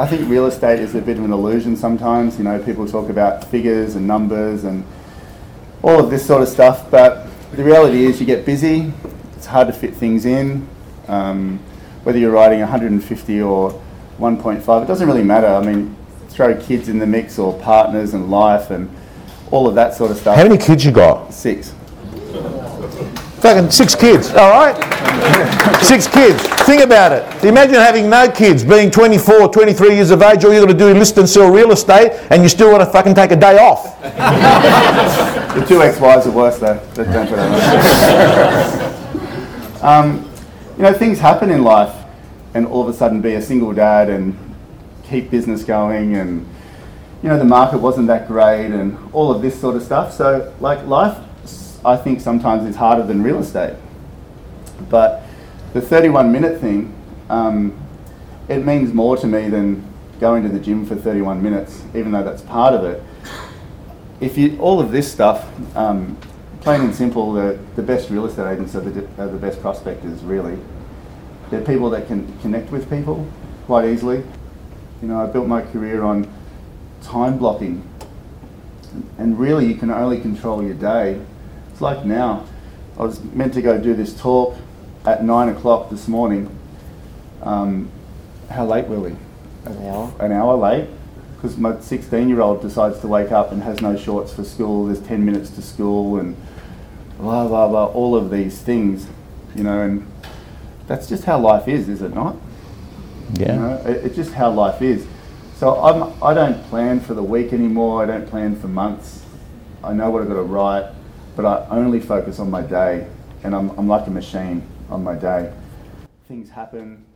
I think real estate is a bit of an illusion sometimes. You know, people talk about figures and numbers and all of this sort of stuff, but the reality is you get busy, it's hard to fit things in. Um, whether you're writing 150 or 1.5, it doesn't really matter. I mean, throw kids in the mix or partners and life and all of that sort of stuff. How many kids you got? Six. Fucking six kids, all right? six kids. Think about it. Imagine having no kids, being 24, 23 years of age, all you got to do is list and sell real estate, and you still want to fucking take a day off. The two ex-wives are worse though. Don't put that on. um, you know, things happen in life, and all of a sudden be a single dad and keep business going, and you know the market wasn't that great, and all of this sort of stuff. So, like life, I think sometimes is harder than real estate. But the 31 minute thing, um, it means more to me than going to the gym for 31 minutes, even though that's part of it. If you all of this stuff, um, plain and simple, the, the best real estate agents are the, are the best prospectors, really. They're people that can connect with people quite easily. You know, I built my career on time blocking, and really, you can only control your day. It's like now. I was meant to go do this talk at nine o'clock this morning. Um, how late were we? An hour. An hour late because my 16 year old decides to wake up and has no shorts for school. There's 10 minutes to school and blah blah blah. All of these things, you know, and that's just how life is, is it not? Yeah. You know, it, it's just how life is. So I'm, I don't plan for the week anymore. I don't plan for months. I know what I've got to write, but I only focus on my day, and I'm, I'm like a machine on my day. Things happen.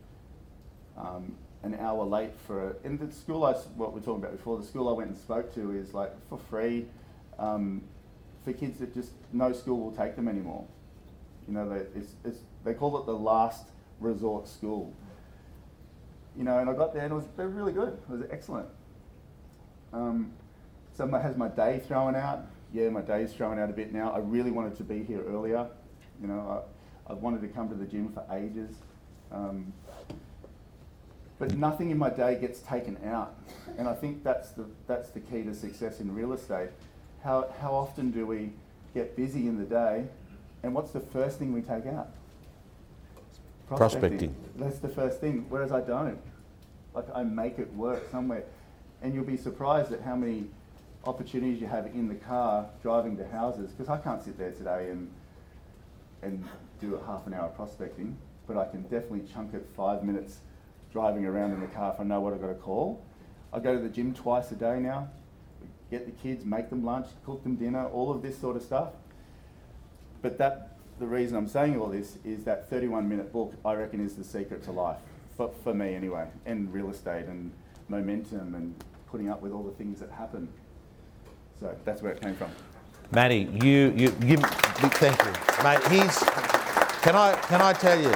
Um, an hour late for in the school I what we are talking about before. The school I went and spoke to is like for free um, for kids that just no school will take them anymore. You know, they, it's, it's, they call it the last resort school you know, and I got there and it was they were really good. It was excellent. Um, so my, has my day thrown out? Yeah, my day's thrown out a bit now. I really wanted to be here earlier. You know, I, I've wanted to come to the gym for ages. Um, but nothing in my day gets taken out. And I think that's the, that's the key to success in real estate. How, how often do we get busy in the day and what's the first thing we take out? Prospecting. That's the first thing. Whereas I don't. Like I make it work somewhere, and you'll be surprised at how many opportunities you have in the car driving to houses. Because I can't sit there today and and do a half an hour prospecting, but I can definitely chunk it five minutes driving around in the car if I know what I've got to call. I go to the gym twice a day now. Get the kids, make them lunch, cook them dinner, all of this sort of stuff. But that the reason I'm saying all this is that 31 minute book, I reckon, is the secret to life. For, for me, anyway, and real estate and momentum and putting up with all the things that happen. So that's where it came from. Matty, you, you give, thank you, mate. He's, can I, can I tell you,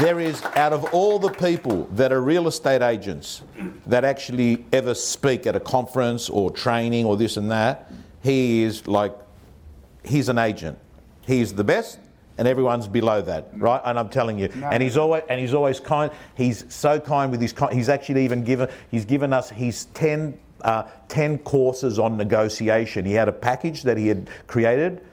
there is, out of all the people that are real estate agents that actually ever speak at a conference or training or this and that, he is like, he's an agent. He's the best, and everyone's below that, right? And I'm telling you, No. and he's always and he's always kind. He's so kind with his. He's actually even given. He's given us his ten. Uh, 10 courses on negotiation. He had a package that he had created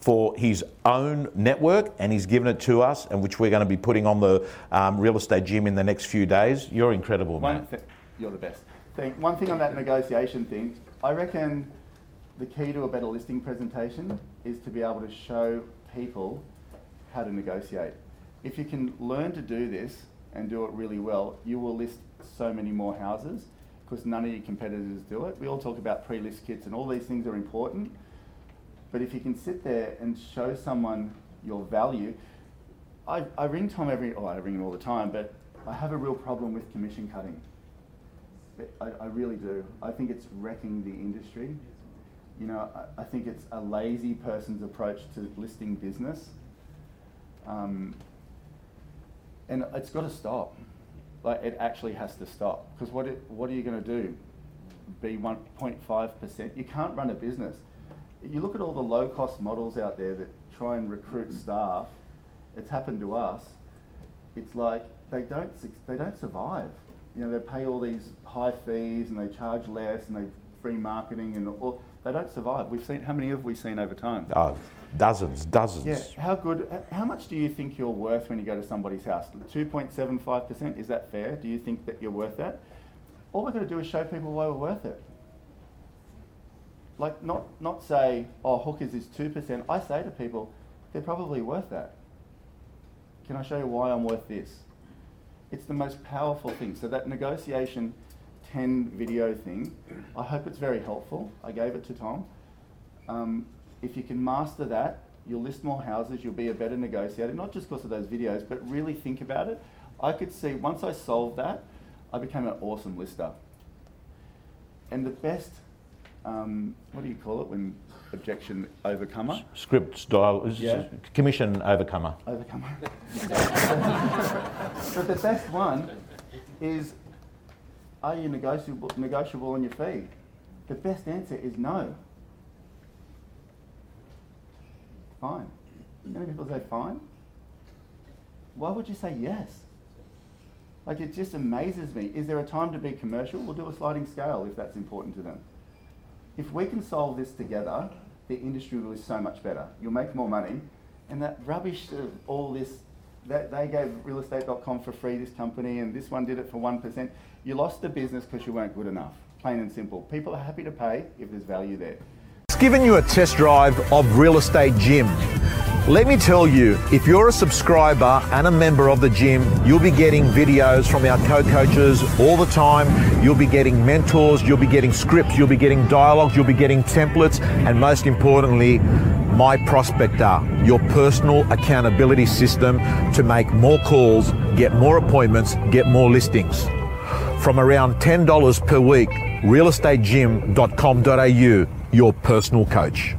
for his own network and he's given it to us and which we're going to be putting on the um, real estate gym in the next few days. You're incredible, One man. thi- you're the best. Thing, one thing on that negotiation thing, I reckon the key to a better listing presentation is to be able to show people how to negotiate. If you can learn to do this and do it really well, you will list so many more houses because none of your competitors do it. We all talk about pre-list kits and all these things are important. But if you can sit there and show someone your value, I, I ring Tom every, oh, I ring him all the time, but I have a real problem with commission cutting. I, I really do. I think it's wrecking the industry. You know, I, I think it's a lazy person's approach to listing business. Um, and it's got to stop. Like, it actually has to stop. Because what, it, what are you going to do? Be 1.5%? You can't run a business. You look at all the low cost models out there that try and recruit mm-hmm. staff, it's happened to us. It's like they don't, they don't survive. you know, they pay all these high fees and they charge less and they free marketing and all. They don't survive. We've seen how many have we seen over time? Oh, dozens, dozens. Yeah. How good? How much do you think you're worth when you go to somebody's house? Two point seven five percent. Is that fair? Do you think that you're worth that? All we're going to do is show people why we're worth it. Like not not say, oh, hookers is two percent. I say to people, they're probably worth that. Can I show you why I'm worth this? It's the most powerful thing. So that negotiation 10 video thing, I hope it's very helpful. I gave it to Tom. Um, if you can master that, you'll list more houses, you'll be a better negotiator, not just because of those videos, but really think about it. I could see, once I solved that, I became an awesome lister. And the best, um, what do you call it when objection overcomer? Script style, Yeah. commission overcomer. Overcomer. but the best one is are you negotiable, negotiable on your fee? The best answer is no. Fine. How many people say fine? Why would you say yes? Like it just amazes me. Is there a time to be commercial? We'll do a sliding scale if that's important to them. If we can solve this together, the industry will be so much better. You'll make more money. And that rubbish of all this, that they gave realestate.com for free, this company, and this one did it for 1%. You lost the business because you weren't good enough. Plain and simple. People are happy to pay if there's value there. Given you a test drive of Real Estate Gym. Let me tell you, if you're a subscriber and a member of the gym, you'll be getting videos from our co-coaches all the time. You'll be getting mentors, you'll be getting scripts, you'll be getting dialogues, you'll be getting templates, and most importantly, my prospector, your personal accountability system to make more calls, get more appointments, get more listings. From around $10 per week, realestategym.com.au, your personal coach.